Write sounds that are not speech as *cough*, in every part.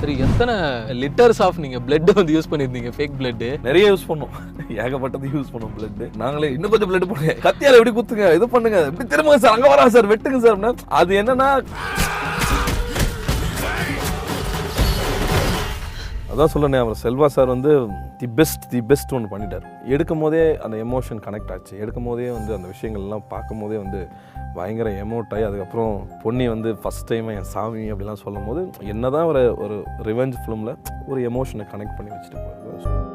சரி எத்தனை litres of நீங்க பிளட் வந்து யூஸ் பண்ணிருந்தீங்க ஃபேக் பிளட் நிறைய யூஸ் பண்ணோம். ஏகப்பட்டது யூஸ் பண்ணோம் பிளட் நாங்களே இன்னும் கொஞ்சம் பிளட் போடுங்க. கத்தியால எப்படி குத்துங்க? இது பண்ணுங்க. இப்படி திரும்புங்க சார். அங்க வரா சார். வெட்டுங்க சார் அப்படின்னா, அது என்னன்னா அதான் சொல்லணே அவர் செல்வா சார் வந்து தி பெஸ்ட் தி பெஸ்ட் ஒன்று பண்ணிட்டார். எடுக்கும் போதே அந்த எமோஷன் கனெக்ட் ஆச்சு. எடுக்கும் போதே வந்து அந்த விஷயங்கள்லாம் பார்க்கும் போதே வந்து பயங்கர எமோட் ஆகி அதுக்கப்புறம் பொன்னி வந்து ஃபஸ்ட் டைம் என் சாமி அப்படிலாம் சொல்லும் போது என்னதான் ஒரு ஒரு ரிவெஞ்ச் ஃபிலிமில் ஒரு எமோஷனை கனெக்ட் பண்ணி வச்சுட்டு போகிறது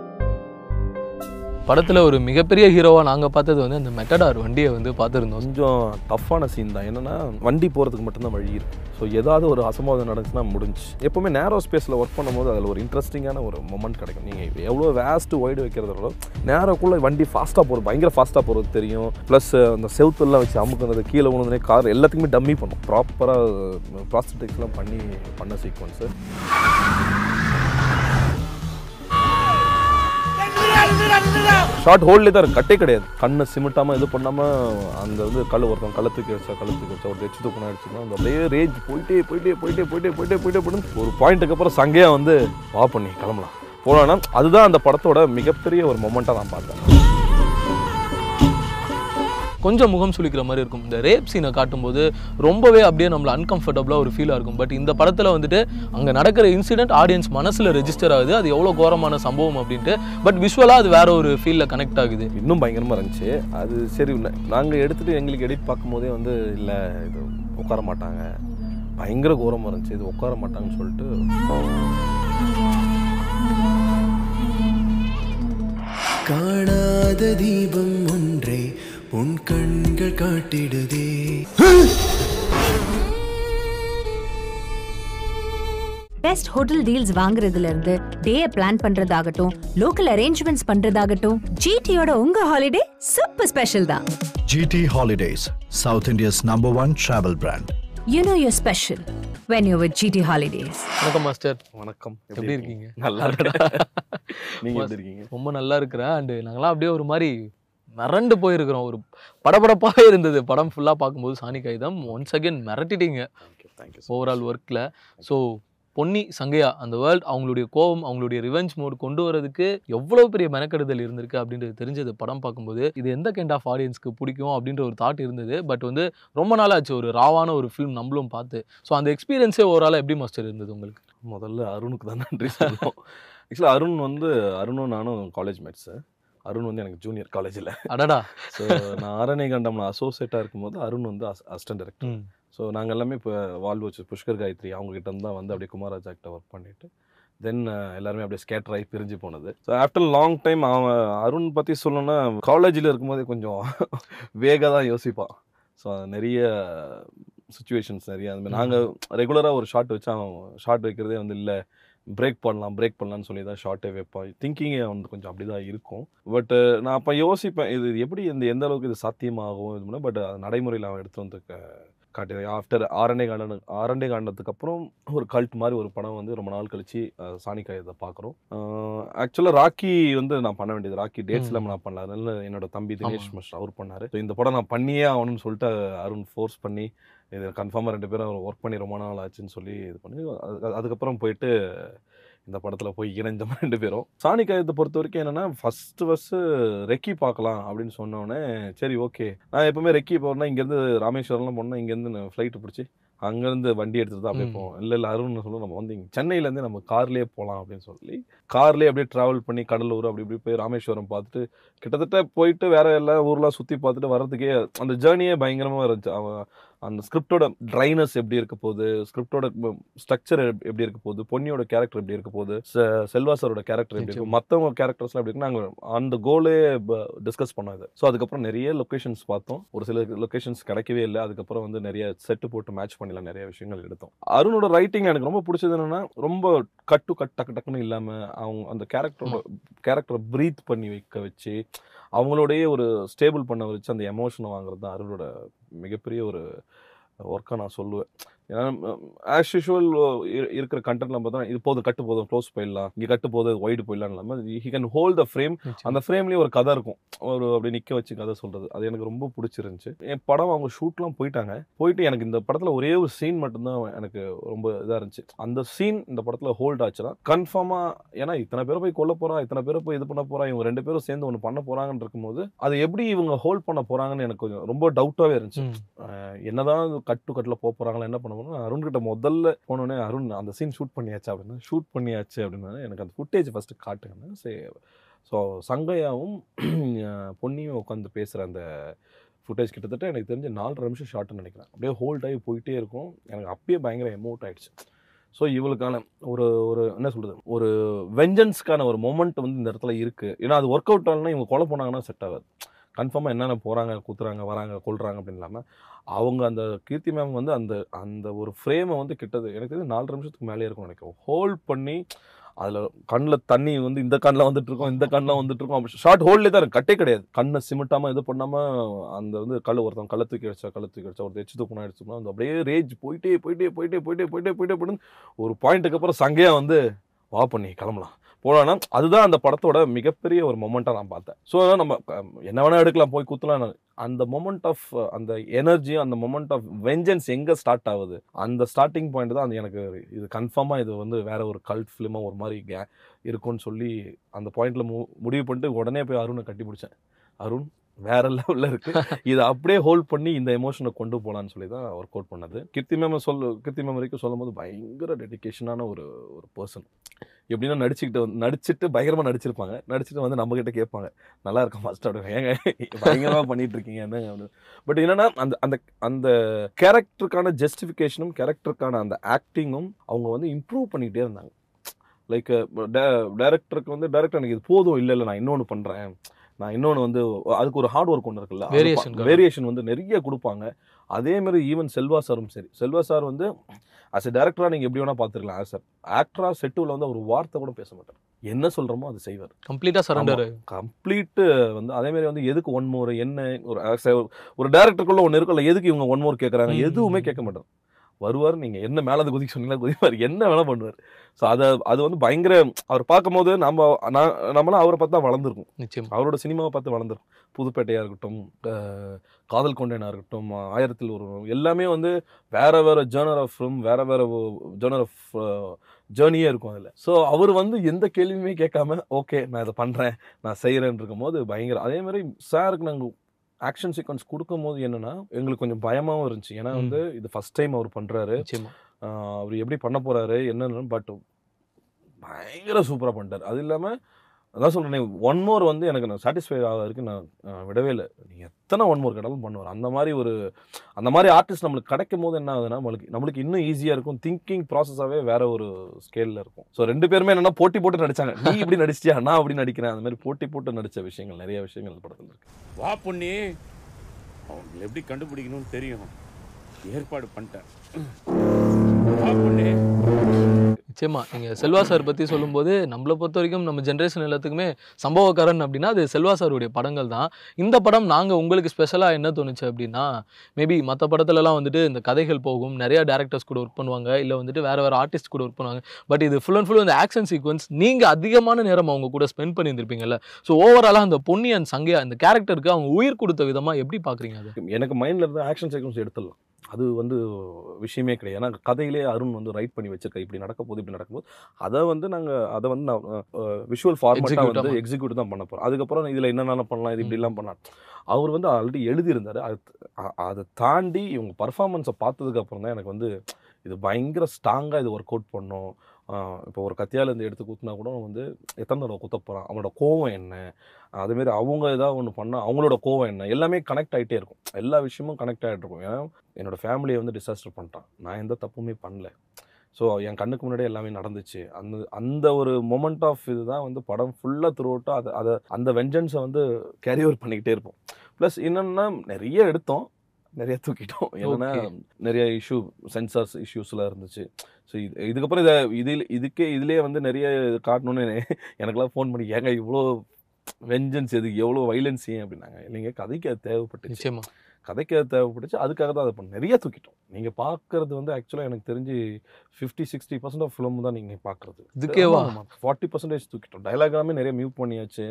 படத்தில் ஒரு மிகப்பெரிய ஹீரோவாக நாங்கள் பார்த்தது வந்து அந்த மெட்டடார் வண்டியை வந்து பார்த்துருந்தோம். கொஞ்சம் டஃப்பான சீன் தான். என்னென்னா வண்டி போகிறதுக்கு மட்டும்தான் வழி இருக்கும் ஸோ ஏதாவது ஒரு அசம்பாவிதம் நடந்துச்சுன்னா முடிஞ்சு. எப்போவுமே நேரோ ஸ்பேஸில் ஒர்க் பண்ணும்போது அதில் ஒரு இன்ட்ரெஸ்டிங்கான ஒரு மொமெண்ட் கிடைக்கும். நீங்கள் எவ்வளோ வேஸ்ட்டு ஒய்டு வைக்கிறத விட நேரோக்குள்ளே வண்டி ஃபாஸ்ட்டாக போகிறது பயங்கர ஃபாஸ்ட்டாக போகிறது தெரியும். ப்ளஸ் அந்த செவுத்துலாம் வச்சு அமுக்குனது கீழே விழுந்தனே கார் எல்லாத்துக்குமே டம்மி பண்ணும். ப்ராப்பராக ப்ராஸ்டிக்ஸ்லாம் பண்ணி பண்ண சீக்வன்ஸு ஷார்ட் ஹோல்டே தான் கட்டே கிடையாது. கண்ணை சிமிட்டாமல் இது பண்ணாமல் அந்த வந்து கல் ஒருத்தன் கள்ள தூக்கி வச்சா கள்ள தூக்கி வச்சா ஒரு எச்சு தூக்கணும் அடிச்சுக்கணும். அந்த அப்படியே ரேஞ்ச் போயிட்டே போயிட்டே போயிட்டே போயிட்டே போயிட்டே போயிட்டே போயிட்டு ஒரு பாயிண்ட்டுக்கு அப்புறம் சங்கையாக வந்து வா பண்ணி கிளம்பலாம் போலான்னா அதுதான் அந்த படத்தோட மிகப்பெரிய ஒரு மொமெண்ட்டாக நான் பார்த்தேன். கொஞ்சம் முகம் சுளிக்கிற மாதிரி இருக்கும். இந்த ரேப் சீனை காட்டும்போது ரொம்பவே அப்படியே நம்மள அன்கம்ஃபர்டபுளாக ஒரு ஃபீலாக இருக்கும். பட் இந்த படத்தில் வந்துட்டு அங்கே நடக்கிற இன்சிடென்ட் ஆடியன்ஸ் மனசில் ரெஜிஸ்டர் ஆகுது. அது எவ்வளோ கோரமான சம்பவம் அப்படின்ட்டு. பட் விஷுவலாக அது வேற ஒரு ஃபீலில் கனெக்ட் ஆகுது. இன்னும் பயங்கரமாக இருந்துச்சு. அது சரி நாங்கள் எடுத்துகிட்டு எங்களுக்கு எடிட் பார்க்கும்போதே வந்து இல்லை இது உட்கார மாட்டாங்க. பயங்கர கோரமாக இருந்துச்சு. இது உட்கார மாட்டாங்கன்னு சொல்லிட்டு. காணாத தீபம் ஒன்றே உன் கண்கள் காட்டிடுதே. பெஸ்ட் ஹோட்டல் டீல்ஸ் வாங்குறதுல இருந்து டேய பிளான் பண்றதாகட்டும் லோக்கல் அரேஞ்ச்மெண்ட்ஸ் பண்றதாகட்டும் ஜிடியோட உங்க ஹாலிடே சூப்பர் ஸ்பெஷல் தான். GT Holidays, South India's number one travel brand. You know you're special when you with GT holidays வணக்கம் மாஸ்டர் வணக்கம். எப்படி இருக்கீங்க? நல்லா இருக்கேன். *laughs* நீங்கள் எப்படி இருக்கீங்க? ரொம்ப நல்லா இருக்கிறேன். அண்டு நாங்களாம் அப்படியே ஒரு மாதிரி மிரண்டு போயிருக்கிறோம். ஒரு படபடப்பாகவே இருந்தது. படம் ஃபுல்லாக பார்க்கும்போது சாணி காகிதம். ஒன்ஸ் அகேன் மிரட்டிட்டீங்க. ஓவரால் ஒர்க்கில் ஸோ பொன்னி சங்கையா அந்த வேர்ல்ட் அவங்களுடைய கோபம் அவங்களுடைய ரிவெஞ்ச் மோட் கொண்டு வரதுக்கு எவ்வளோ பெரிய மெனக்கெடுதல் இருந்திருக்கு அப்படின்றது தெரிஞ்சது. படம் பார்க்கும்போது இது எந்த கைண்ட் ஆஃப் ஆடியன்ஸ்க்கு பிடிக்கும் அப்படின்ற ஒரு தாட் இருந்தது. பட் வந்து ரொம்ப நாள் ஆச்சு. ஒரு ராவான ஒரு ஃபிலிம் நம்மளும் பார்த்து. ஸோ அந்த எக்ஸ்பீரியன்ஸே ஓவரால் எப்படி மாஸ்டர் இருந்தது உங்களுக்கு? முதல்ல அருணுக்கு தான் நன்றி சொல்லணும் ஆக்சுவலாக அருண் வந்து அருணும் நானும் காலேஜ் மேட்ஸு அருண் வந்து எனக்கு ஜூனியர் காலேஜில் அடடா. ஸோ நான் ஆரணி கண்டம்ல அசோசியேட்டாக இருக்கும்போது அருண் வந்து அசிஸ்டன்ட் டைரக்டர் ஸோ நாங்கள் எல்லாமே இப்போ வால்வ் புஷ்கர் காயத்ரி அவங்க கிட்ட இருந்து தான் வந்து அப்படியே குமாராஜ் ஆக்டர் ஒர்க் பண்ணிட்டு தென் எல்லாருமே அப்படியே ஸ்கேட்டர் ஆகி பிரிஞ்சு போனது. ஸோ ஆஃப்டர் லாங் டைம் அவன் அருண் பற்றி சொல்லணும்னா காலேஜில் இருக்கும்போதே கொஞ்சம் *laughs* வேகாக தான் யோசிப்பான். ஸோ நிறைய சுச்சுவேஷன்ஸ் நிறைய. அந்த மாதிரி நாங்கள் ரெகுலராக ஒரு ஷாட் வச்சு அவன் ஷாட் வைக்கிறதே வந்து இல்லை. பிரேக் பண்ணலாம் பிரேக் பண்ணலாம்னு சொல்லி தான் ஷார்ட்டே வைப்பேன் திங்கிங்கே வந்து கொஞ்சம் அப்படி தான் இருக்கும். பட் நான் அப்போ யோசிப்பேன் இது எப்படி இந்த எந்த அளவுக்கு இது சாத்தியமாகும் இது பட் அது நடைமுறையில் அவன் எடுத்து வந்து க- காட்டி ஆஃப்டர் ஆரண்டே காண்டன் ஆரண்டே காண்டத்துக்கு அப்புறம் ஒரு கல்ட் மாதிரி ஒரு படம் வந்து ரொம்ப நாள் கழிச்சு அஹ், சாணிக்கா இதை பார்க்குறோம். ஆக்சுவலாக ராக்கி வந்து நான் பண்ண வேண்டியது. ராக்கி டேட்ஸ் இல்லாமல் நான் பண்ணல. அதனால என்னோட தம்பி தினேஷ் ஆமா. மாஸ்டர் அவர் பண்ணாரு. இந்த படம் நான் பண்ணியே ஆகணும்னு சொல்லிட்டு அருண் ஃபோர்ஸ் பண்ணி இது கன்ஃபார்மாக ரெண்டு பேரும் ஒர்க் பண்ணி ரொம்ப நாள் ஆச்சுன்னு சொல்லி இது பண்ணி அது- அதுக்கப்புறம் போயிட்டு இந்த படத்தில் போய் இணைஞ்சோம் ரெண்டு பேரும். சாணி காயத்தை பொறுத்த வரைக்கும் என்னன்னா ஃபர்ஸ்ட் ஃபர்ஸ்ட் ரெக்கி பார்க்கலாம் அப்படின்னு சொன்ன உடனே சரி ஓகே நான் எப்பவுமே ரெக்கி போகிறேன்னா இங்கேருந்து ராமேஸ்வரம்லாம் போனால் இங்கேருந்து ஃப்ளைட்டு பிடிச்சி அங்கேருந்து வண்டி எடுத்துட்டு தான் அப்படியே. போவோம். இல்லை இல்லை அருண் சொல்லுவோம் நம்ம வந்து இங்க சென்னையிலேருந்து நம்ம கார்லேயே போகலாம் அப்படின்னு சொல்லி கார்லேயே அப்படியே ட்ராவல் பண்ணி கடலூர் அப்படி இப்படி போய் ராமேஸ்வரம் பார்த்துட்டு கிட்டத்தட்ட போயிட்டு வேற எல்லா ஊர்லாம் சுற்றி பார்த்துட்டு வர்றதுக்கே அந்த ஜேர்னியே பயங்கரமாக இருந்துச்சு. அவன் அந்த ஸ்கிரிப்டோட ட்ரைனஸ் எப்படி இருக்க போகுது? ஸ்கிரிப்டோட ஸ்ட்ரக்சர் எப்படி இருக்க போகுது? பொன்னியோட கேரக்டர் எப்படி இருக்க போகுது? செ- செல்வா சாரோட கேரக்டர் எப்படி இருக்கும் மற்றவங்க கேரக்டர்ஸ்லாம் எப்படி இருக்கு நாங்கள் அந்த கோலே டிஸ்கஸ் பண்ணோம் இது ஸோ அதுக்கப்புறம் நிறைய லொக்கேஷன்ஸ் பார்த்தோம். ஒரு சில லொக்கேஷன்ஸ் கிடைக்கவே இல்லை. அதுக்கப்புறம் வந்து நிறைய செட்டு போட்டு மேட்ச் பண்ணலாம் நிறைய விஷயங்கள் எடுத்தோம். அருணோட ரைட்டிங் எனக்கு ரொம்ப பிடிச்சது என்னன்னா ரொம்ப கட் டு கட் டக்கு டக்குன்னு இல்லாமல் அவங்க அந்த கேரக்டரோட கேரக்டரை ப்ரீத் பண்ணி வைக்க வச்சு அவங்களோடயே ஒரு ஸ்டேபிள் பண்ண வச்சு அந்த எமோஷனை வாங்குறது தான் அருணோட மிகப்பெரிய ஒரு ஒர்க்காக நான் சொல்லுவேன். ஏன்னா ஆஸ் யூஷுவல் இருக்கிற கண்டென்ட்லாம் பார்த்தா இது போதும் கட்டு போதும் க்ளோஸ் போயிடலாம். இங்கே கட்டு போதும் ஒய்டு போயிடலாம் இல்லாமல் he can hold the frame அந்த ஃப்ரேம்லேயே ஒரு கதை இருக்கும். ஒரு அப்படி நிற்க வச்சு கதை சொல்கிறது அது எனக்கு ரொம்ப பிடிச்சிருந்துச்சு. என் படம் அவங்க ஷூட்லாம் போயிட்டாங்க. போயிட்டு எனக்கு இந்த படத்தில் ஒரே ஒரு சீன் மட்டும்தான் எனக்கு ரொம்ப இதாக இருந்துச்சு. அந்த சீன் இந்த படத்தில் ஹோல்ட் ஆச்சுன்னா கன்ஃபார்மாக ஏன்னா இத்தனை பேரை போய் கொல்ல போகிறா இத்தனை பேரை போய் இது பண்ண போகிறா இவங்க ரெண்டு பேரும் சேர்ந்து ஒன்று பண்ண போகிறாங்கன்னு இருக்கும்போது அது எப்படி இவங்க ஹோல்ட் பண்ண போகிறாங்கன்னு எனக்கு கொஞ்சம் ரொம்ப டவுட்டாகவே இருந்துச்சு. என்னதான் கட் டு கட்டில் போக போகிறாங்களா என்ன பண்ண அருண்கிட்ட அருண் கிட்ட முதல்ல போனோடனே அருண் அந்த சீன் ஷூட் பண்ணியாச்சு? அப்படின்னா. ஷூட் பண்ணியாச்சு அப்படின்னா எனக்கு அந்த ஃபுட்டேஜ் ஃபஸ்ட்டு காட்டுங்கன்னு. சரி ஸோ சங்கையாவும் பொன்னியும் உட்காந்து பேசுகிற அந்த ஃபுட்டேஜ் கிட்டத்தட்ட எனக்கு தெரிஞ்சு நாலரை நிமிஷம் ஷார்ட்னு நினைக்கிறேன். அப்படியே ஹோல்ட் ஆகி போயிட்டே இருக்கும். எனக்கு அப்பயே பயங்கர எமோட் ஆகிடுச்சு ஸோ இவளுக்கான ஒரு ஒரு என்ன சொல்கிறது ஒரு வெஞ்சன்ஸ்க்கான ஒரு மொமெண்ட் வந்து இந்த இடத்துல இருக்குது ஏன்னா அது ஒர்க் அவுட் ஆகலன்னா இவங்க கொலை போனாங்கன்னா செட் ஆகாது. கன்ஃபார்மாக என்னென்ன போகிறாங்க குத்துறாங்க வராங்க கொள்றாங்க அப்படின்னு இல்லாமல் அவங்க அந்த கீர்த்தி மேம் வந்து அந்த அந்த ஒரு ஃப்ரேமை வந்து கிட்டது. எனக்கு தெரிஞ்சு நாலு நிமிஷத்துக்கு மேலே இருக்கும் நினைக்கும் ஹோல்ட் பண்ணி அதில் கண்ணில் தண்ணி வந்து இந்த கண்ணில் வந்துட்டு இருக்கோம் இந்த கண்ணில் வந்துட்டு இருக்கோம். ஷார்ட் ஹோல்ட்லேயே தான் இருக்கு. கட்டே கிடையாது. கண்ணை சிமிட்டாமல் இது பண்ணாமல் அந்த வந்து கல் ஒருத்தன் கள்ள தூக்கி அடிச்சா கள்ள தூக்கி அடிச்சா ஒருத்தர் எச்சு தூக்கினா அந்த அப்படியே ரேஜ் போயிட்டே போயிட்டே போயிட்டே போயிட்டே போயிட்டே போயிட்டே போயிட்டு ஒரு பாயிண்ட்டுக்கு அப்புறம் சங்கையாக வந்து வா பண்ணி கிளம்பலாம். போலான்னா அதுதான் அந்த படத்தோட மிகப்பெரிய ஒரு மொமெண்ட்டாக நான் பார்த்தேன். ஸோ நம்ம என்ன வேணால் எடுக்கலாம். போய் குத்தலாம். அந்த மொமெண்ட் ஆஃப் அந்த எனர்ஜியும் அந்த மொமெண்ட் ஆஃப் வெஞ்சன்ஸ் எங்கே ஸ்டார்ட் ஆகுது? அந்த ஸ்டார்டிங் பாயிண்ட் தான் அது எனக்கு இது கன்ஃபார்மாக இது வந்து வேற ஒரு கல்ட் ஃபிலிமாக ஒரு மாதிரி கே இருக்கும்னு சொல்லி அந்த பாயிண்ட்டில் மு முடிவு பண்ணிட்டு உடனே போய் அருணை கட்டி பிடிச்சேன் அருண் வேற லெவலில் இருக்கு. இதை அப்படியே ஹோல்ட் பண்ணி இந்த எமோஷனை கொண்டு போகலான்னு சொல்லி தான் ஒர்க் அவுட் பண்ணது. கிருத்தி மேம் சொல் கிருத்தி மேம் வரைக்கும் சொல்லும்போது பயங்கர டெடிகேஷனான ஒரு ஒரு பர்சன் எப்படின்னா நடிச்சுக்கிட்டு வந்து- நடிச்சுட்டு பயங்கரமாக நடிச்சிருப்பாங்க. நடிச்சுட்டு வந்து நம்மக்கிட்ட கேட்பாங்க நல்லா இருக்கும் ஃபர்ஸ்ட் அப்படி ஏங்க பயங்கரமாக பண்ணிட்டு இருக்கீங்க என்ன பட் என்னன்னா அந்த அந்த அந்த கேரக்டருக்கான ஜஸ்டிஃபிகேஷனும் கேரக்டருக்கான அந்த ஆக்டிங்கும் அவங்க வந்து இம்ப்ரூவ் பண்ணிக்கிட்டே இருந்தாங்க. லைக் டேரக்டருக்கு வந்து டேரக்டர் எனக்கு இது போதும் இல்லை இல்லை நான் இன்னொன்று பண்ணுறேன் நான் இன்னொன்று வந்து அதுக்கு ஒரு ஹார்ட் ஒர்க் ஒன்று இருக்குல்ல Variation காக. வேரியேஷன் வந்து நிறைய கொடுப்பாங்க. அதே மாதிரி ஈவன் செல்வா சாரும் சரி. செல்வா சார் வந்து அஸ் எ டேரக்டராக நீங்கள் எப்படி வேணால் பார்த்துருக்கலாம் ஆஸ் ஆக்டராக செட்டுவில் வந்து ஒரு வார்த்தை கூட பேச மாட்டார். என்ன சொல்கிறோமோ அது செய்வார். கம்ப்ளீட்டா சரண்டர். கம்ப்ளீட்டு வந்து அதே மாதிரி வந்து எதுக்கு ஒன் மோர் என்ன ஒரு ஒரு டேரக்டருக்குள்ள ஒன்று இருக்குல்ல எதுக்கு இவங்க ஒன் மோர் கேட்குறாங்க. எதுவுமே கேட்க மாட்டார். வருவார் நீங்கள் என்ன மேலே அது குதிக்க சொன்னீங்களா குதிப்பார் என்ன வேணால் பண்ணுவார். ஸோ அதை அது வந்து பயங்கர அவர் பார்க்கும்போது நம்ம நான் நம்மளாம் அவரை பார்த்து தான் வளர்ந்துருக்கும். நிச்சயமா. அவரோட சினிமாவை பார்த்து வளர்ந்துரும் புதுப்பேட்டையாக இருக்கட்டும் காதல் கொண்டேனா இருக்கட்டும் ஆயிரத்தில் ஒரு எல்லாமே வந்து வேற வேற ஜேர்னர் ஆஃப் ஃபிலிம் வேற வேற ஜேர்னர் ஆஃப் ஜேர்னியே இருக்கும் அதில். ஸோ அவர் வந்து எந்த கேள்வியுமே கேட்காம ஓகே நான் இதை பண்ணுறேன் நான் செய்கிறேன்னு இருக்கும்போது பயங்கர அதே மாதிரி சாருக்கு நாங்கள் ஆக்ஷன் சீக்வன்ஸ் கொடுக்கும்போது என்னன்னா எங்களுக்கு கொஞ்சம் பயமாகவும் இருந்துச்சு. ஏன்னா வந்து இது ஃபர்ஸ்ட் டைம் அவர் பண்ணுறாரு அவர் எப்படி பண்ண போறாரு என்னன்னு பட் பயங்கர சூப்பராக பண்ணிட்டார். அது இல்லாமல் அதான் சொல்கிறேன் ஒன் மோர் வந்து எனக்கு நான் சாட்டிஸ்ஃபை ஆகிறதுக்கு நான் விடவே இல்லை. நீங்கள் எத்தனை ஒன் மோர் கேட்டாலும் பண்ணுவார். அந்த மாதிரி ஒரு அந்த மாதிரி ஆர்டிஸ்ட் நம்மளுக்கு கிடைக்கும் போது என்ன ஆகுதுன்னா நம்மளுக்கு நம்மளுக்கு இன்னும் ஈஸியாக இருக்கும். திங்கிங் ப்ராசஸாகவே வேற ஒரு ஸ்கேலில் இருக்கும். ஸோ ரெண்டு பேருமே என்னென்னா போட்டி போட்டு நடிச்சாங்க. நீ இப்படி நடிச்சியா நான் அப்படி நடிக்கிறேன். அந்த மாதிரி போட்டி போட்டு நடித்த விஷயங்கள் நிறைய விஷயங்கள் இந்த படத்தில் இருக்கு. வா பொண்ணி அவங்களை எப்படி கண்டுபிடிக்கணும்னு தெரியும். ஏற்பாடு பண்ணிட்டேன். வா பொண்ணி நிச்சயமாக நீங்கள் செல்வா சார் பற்றி சொல்லும்போது நம்மளை பொறுத்த வரைக்கும் நம்ம ஜென்ரேஷன் எல்லாத்துக்குமே சம்பவக்காரன் அப்படின்னா அது செல்வா சாருடைய படங்கள் தான். இந்த படம் நாங்கள் உங்களுக்கு ஸ்பெஷலாக என்ன தோணுச்சு அப்படின்னா மேபி மற்ற படத்துலலாம் வந்துட்டு இந்த கதைகள் போகும். நிறையா டேரக்டர்ஸ் கூட ஒர்க் பண்ணுவாங்க. இல்லை வந்துட்டு வேறு வேறு ஆர்டிஸ்ட் கூட ஒர்க் பண்ணுவாங்க. பட் இது ஃபுல் அண்ட் ஃபுல் அந்த ஆக்ஷன் சீக்வன்ஸ் நீங்கள் அதிகமான நேரம் அவங்க கூட ஸ்பெண்ட் பண்ணியிருந்திருப்பீங்கல்ல. ஸோ ஓவராலாக அந்த பொன்னி அண்ட் சங்கையா அந்த கேரக்டருக்கு அவங்க உயிர் கொடுத்த விதமாக எப்படி பார்க்குறீங்க அது? எனக்கு மைண்டில் இருந்த ஆக்ஷன் சீக்வன்ஸ் எடுத்துடலாம். அது வந்து விஷயமே கிடையாது. ஏன்னா கதையிலே அருண் வந்து ரைட் பண்ணி வச்சிருக்க. இப்படி நடக்க போகுது இப்படி நடக்கும்போது அதை வந்து நாங்கள் அதை வந்து நான் விஷுவல் ஃபார்மேட்டாக வந்து. எக்ஸிக்யூட் தான் பண்ண போகிறோம் அதுக்கப்புறம் இதில் என்னென்ன பண்ணலாம் இது இப்படிலாம் பண்ணலாம். அவர் வந்து ஆல்ரெடி எழுதியிருந்தார். அது அதை தாண்டி இவங்க பர்ஃபார்மன்ஸை பார்த்ததுக்கு அப்புறம் தான் எனக்கு வந்து இது பயங்கர ஸ்ட்ராங்காக இது ஒர்க் அவுட் பண்ணும். இப்போ ஒரு கத்தியால இருந்து எடுத்து குத்துனா கூட வந்து எத்தனை தடவை குத்த போகிறான் அவனோட கோவம் என்ன? அதேமாரி அவங்க ஏதாவது ஒன்று பண்ணால் அவங்களோட கோவம் என்ன? எல்லாமே கனெக்ட் ஆகிட்டே இருக்கும். எல்லா விஷயமும் கனெக்ட் ஆகிட்டு இருக்கும். ஏன்னா என்னோட ஃபேமிலியை வந்து டிசாஸ்டர் பண்ணிட்டான். நான் எந்த தப்புமே பண்ணல. ஸோ என் கண்ணுக்கு முன்னாடி எல்லாமே நடந்துச்சு. அந்த அந்த ஒரு மொமெண்ட் ஆஃப் இதுதான் வந்து படம் ஃபுல்லாக த்ரூ அவுட்டாக அதை அதை அந்த வெஞ்சன்ஸை வந்து கேரி ஓவர் பண்ணிக்கிட்டே இருப்போம். ப்ளஸ் என்னென்னா நிறைய எடுத்தோம். நிறைய தூக்கிட்டோம். Okay. நிறைய இஷ்யூ சென்சார்ஸ் இஷ்யூஸ்லாம் இருந்துச்சு. ஸோ இது இதுக்கப்புறம் இதை இதில் இதுக்கே இதுலேயே வந்து நிறைய காட்டணும்னு எனக்கெல்லாம் ஃபோன் பண்ணி ஏங்க இவ்வளோ வெஞ்சன்ஸ் எதுக்கு? எவ்வளோ வைலன்ஸ் ஏன்? அப்படின்னாங்க. இல்லைங்க கதைக்கு அது தேவைப்பட்டு நிச்சயமா. கதைக்கு அது தேவைப்பட்டுச்சு. அதுக்காக தான் அதை பண்ண நிறைய தூக்கிட்டோம். நீங்கள் பார்க்கறது வந்து ஆக்சுவலாக எனக்கு தெரிஞ்சு fifty sixty percent of film தான் நீங்கள் பார்க்குறது. இதுக்கேவா? ஃபார்ட்டி பர்சன்டேஜ் தூக்கிட்டோம். டைலாக் எல்லாமே நிறைய மியூட் பண்ணியாச்சு.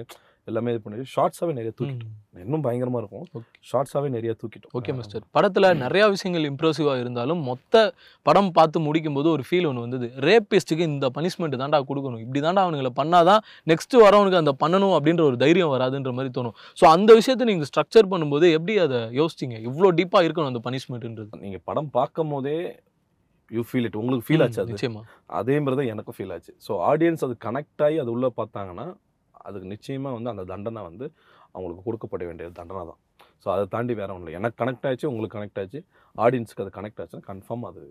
எல்லாமே இது பண்ணியாச்சு. ஷார்ட்ஸாகவே நிறைய தூக்கிட்டோம். இன்னும் பயங்கரமாக இருக்கும். ஷார்ட்ஸாகவே நிறைய தூக்கிட்டோம். ஓகே மிஸ்டர் படத்துல நிறைய விஷயங்கள் இம்ப்ரெசிவா இருந்தாலும் மொத்த படம் பார்த்து முடிக்கும் போது ஒரு ஃபீல் ஒன்று வந்தது. ரேபிஸ்ட்டுக்கு இந்த பனிஷ்மெண்ட் தான்டா கொடுக்கணும். இப்படி தான்டா அவனுங்களை பண்ணாதான் நெக்ஸ்ட் வரவனுக்கு அந்த பண்ணணும் அப்படின்ற ஒரு தைரியம் வராதுன்ற மாதிரி தோணும். ஸோ அந்த விஷயத்தை நீங்க ஸ்ட்ரக்சர் பண்ணும்போது எப்படி அதை யோசிச்சீங்க. இவ்வளோ டீப்பா இருக்கணும் அந்த பனிஷ்மெண்ட்ன்றது நீங்கள் படம் பார்க்கும் போதே யூ ஃபீல் இட் உங்களுக்கு ஃபீல் ஆச்சு அது? நிச்சயமா. அதே மாதிரி தான் எனக்கும் ஃபீல் ஆச்சு. ஸோ ஆடியன்ஸ் அது கனெக்ட் ஆகி அது உள்ளே பார்த்தாங்கன்னா அதுக்கு நிச்சயமாக வந்து அந்த தண்டனை வந்து அவங்களுக்கு கொடுக்கப்பட வேண்டிய தண்டனை தான். ஸோ அதை தாண்டி வேற ஒன்றும் இல்லை. எனக்கு கனெக்ட் ஆச்சு உங்களுக்கு கனெக்ட் ஆச்சு. ஆடியன்ஸுக்கு அது கனெக்ட் ஆச்சுன்னா கன்ஃபார்ம் அது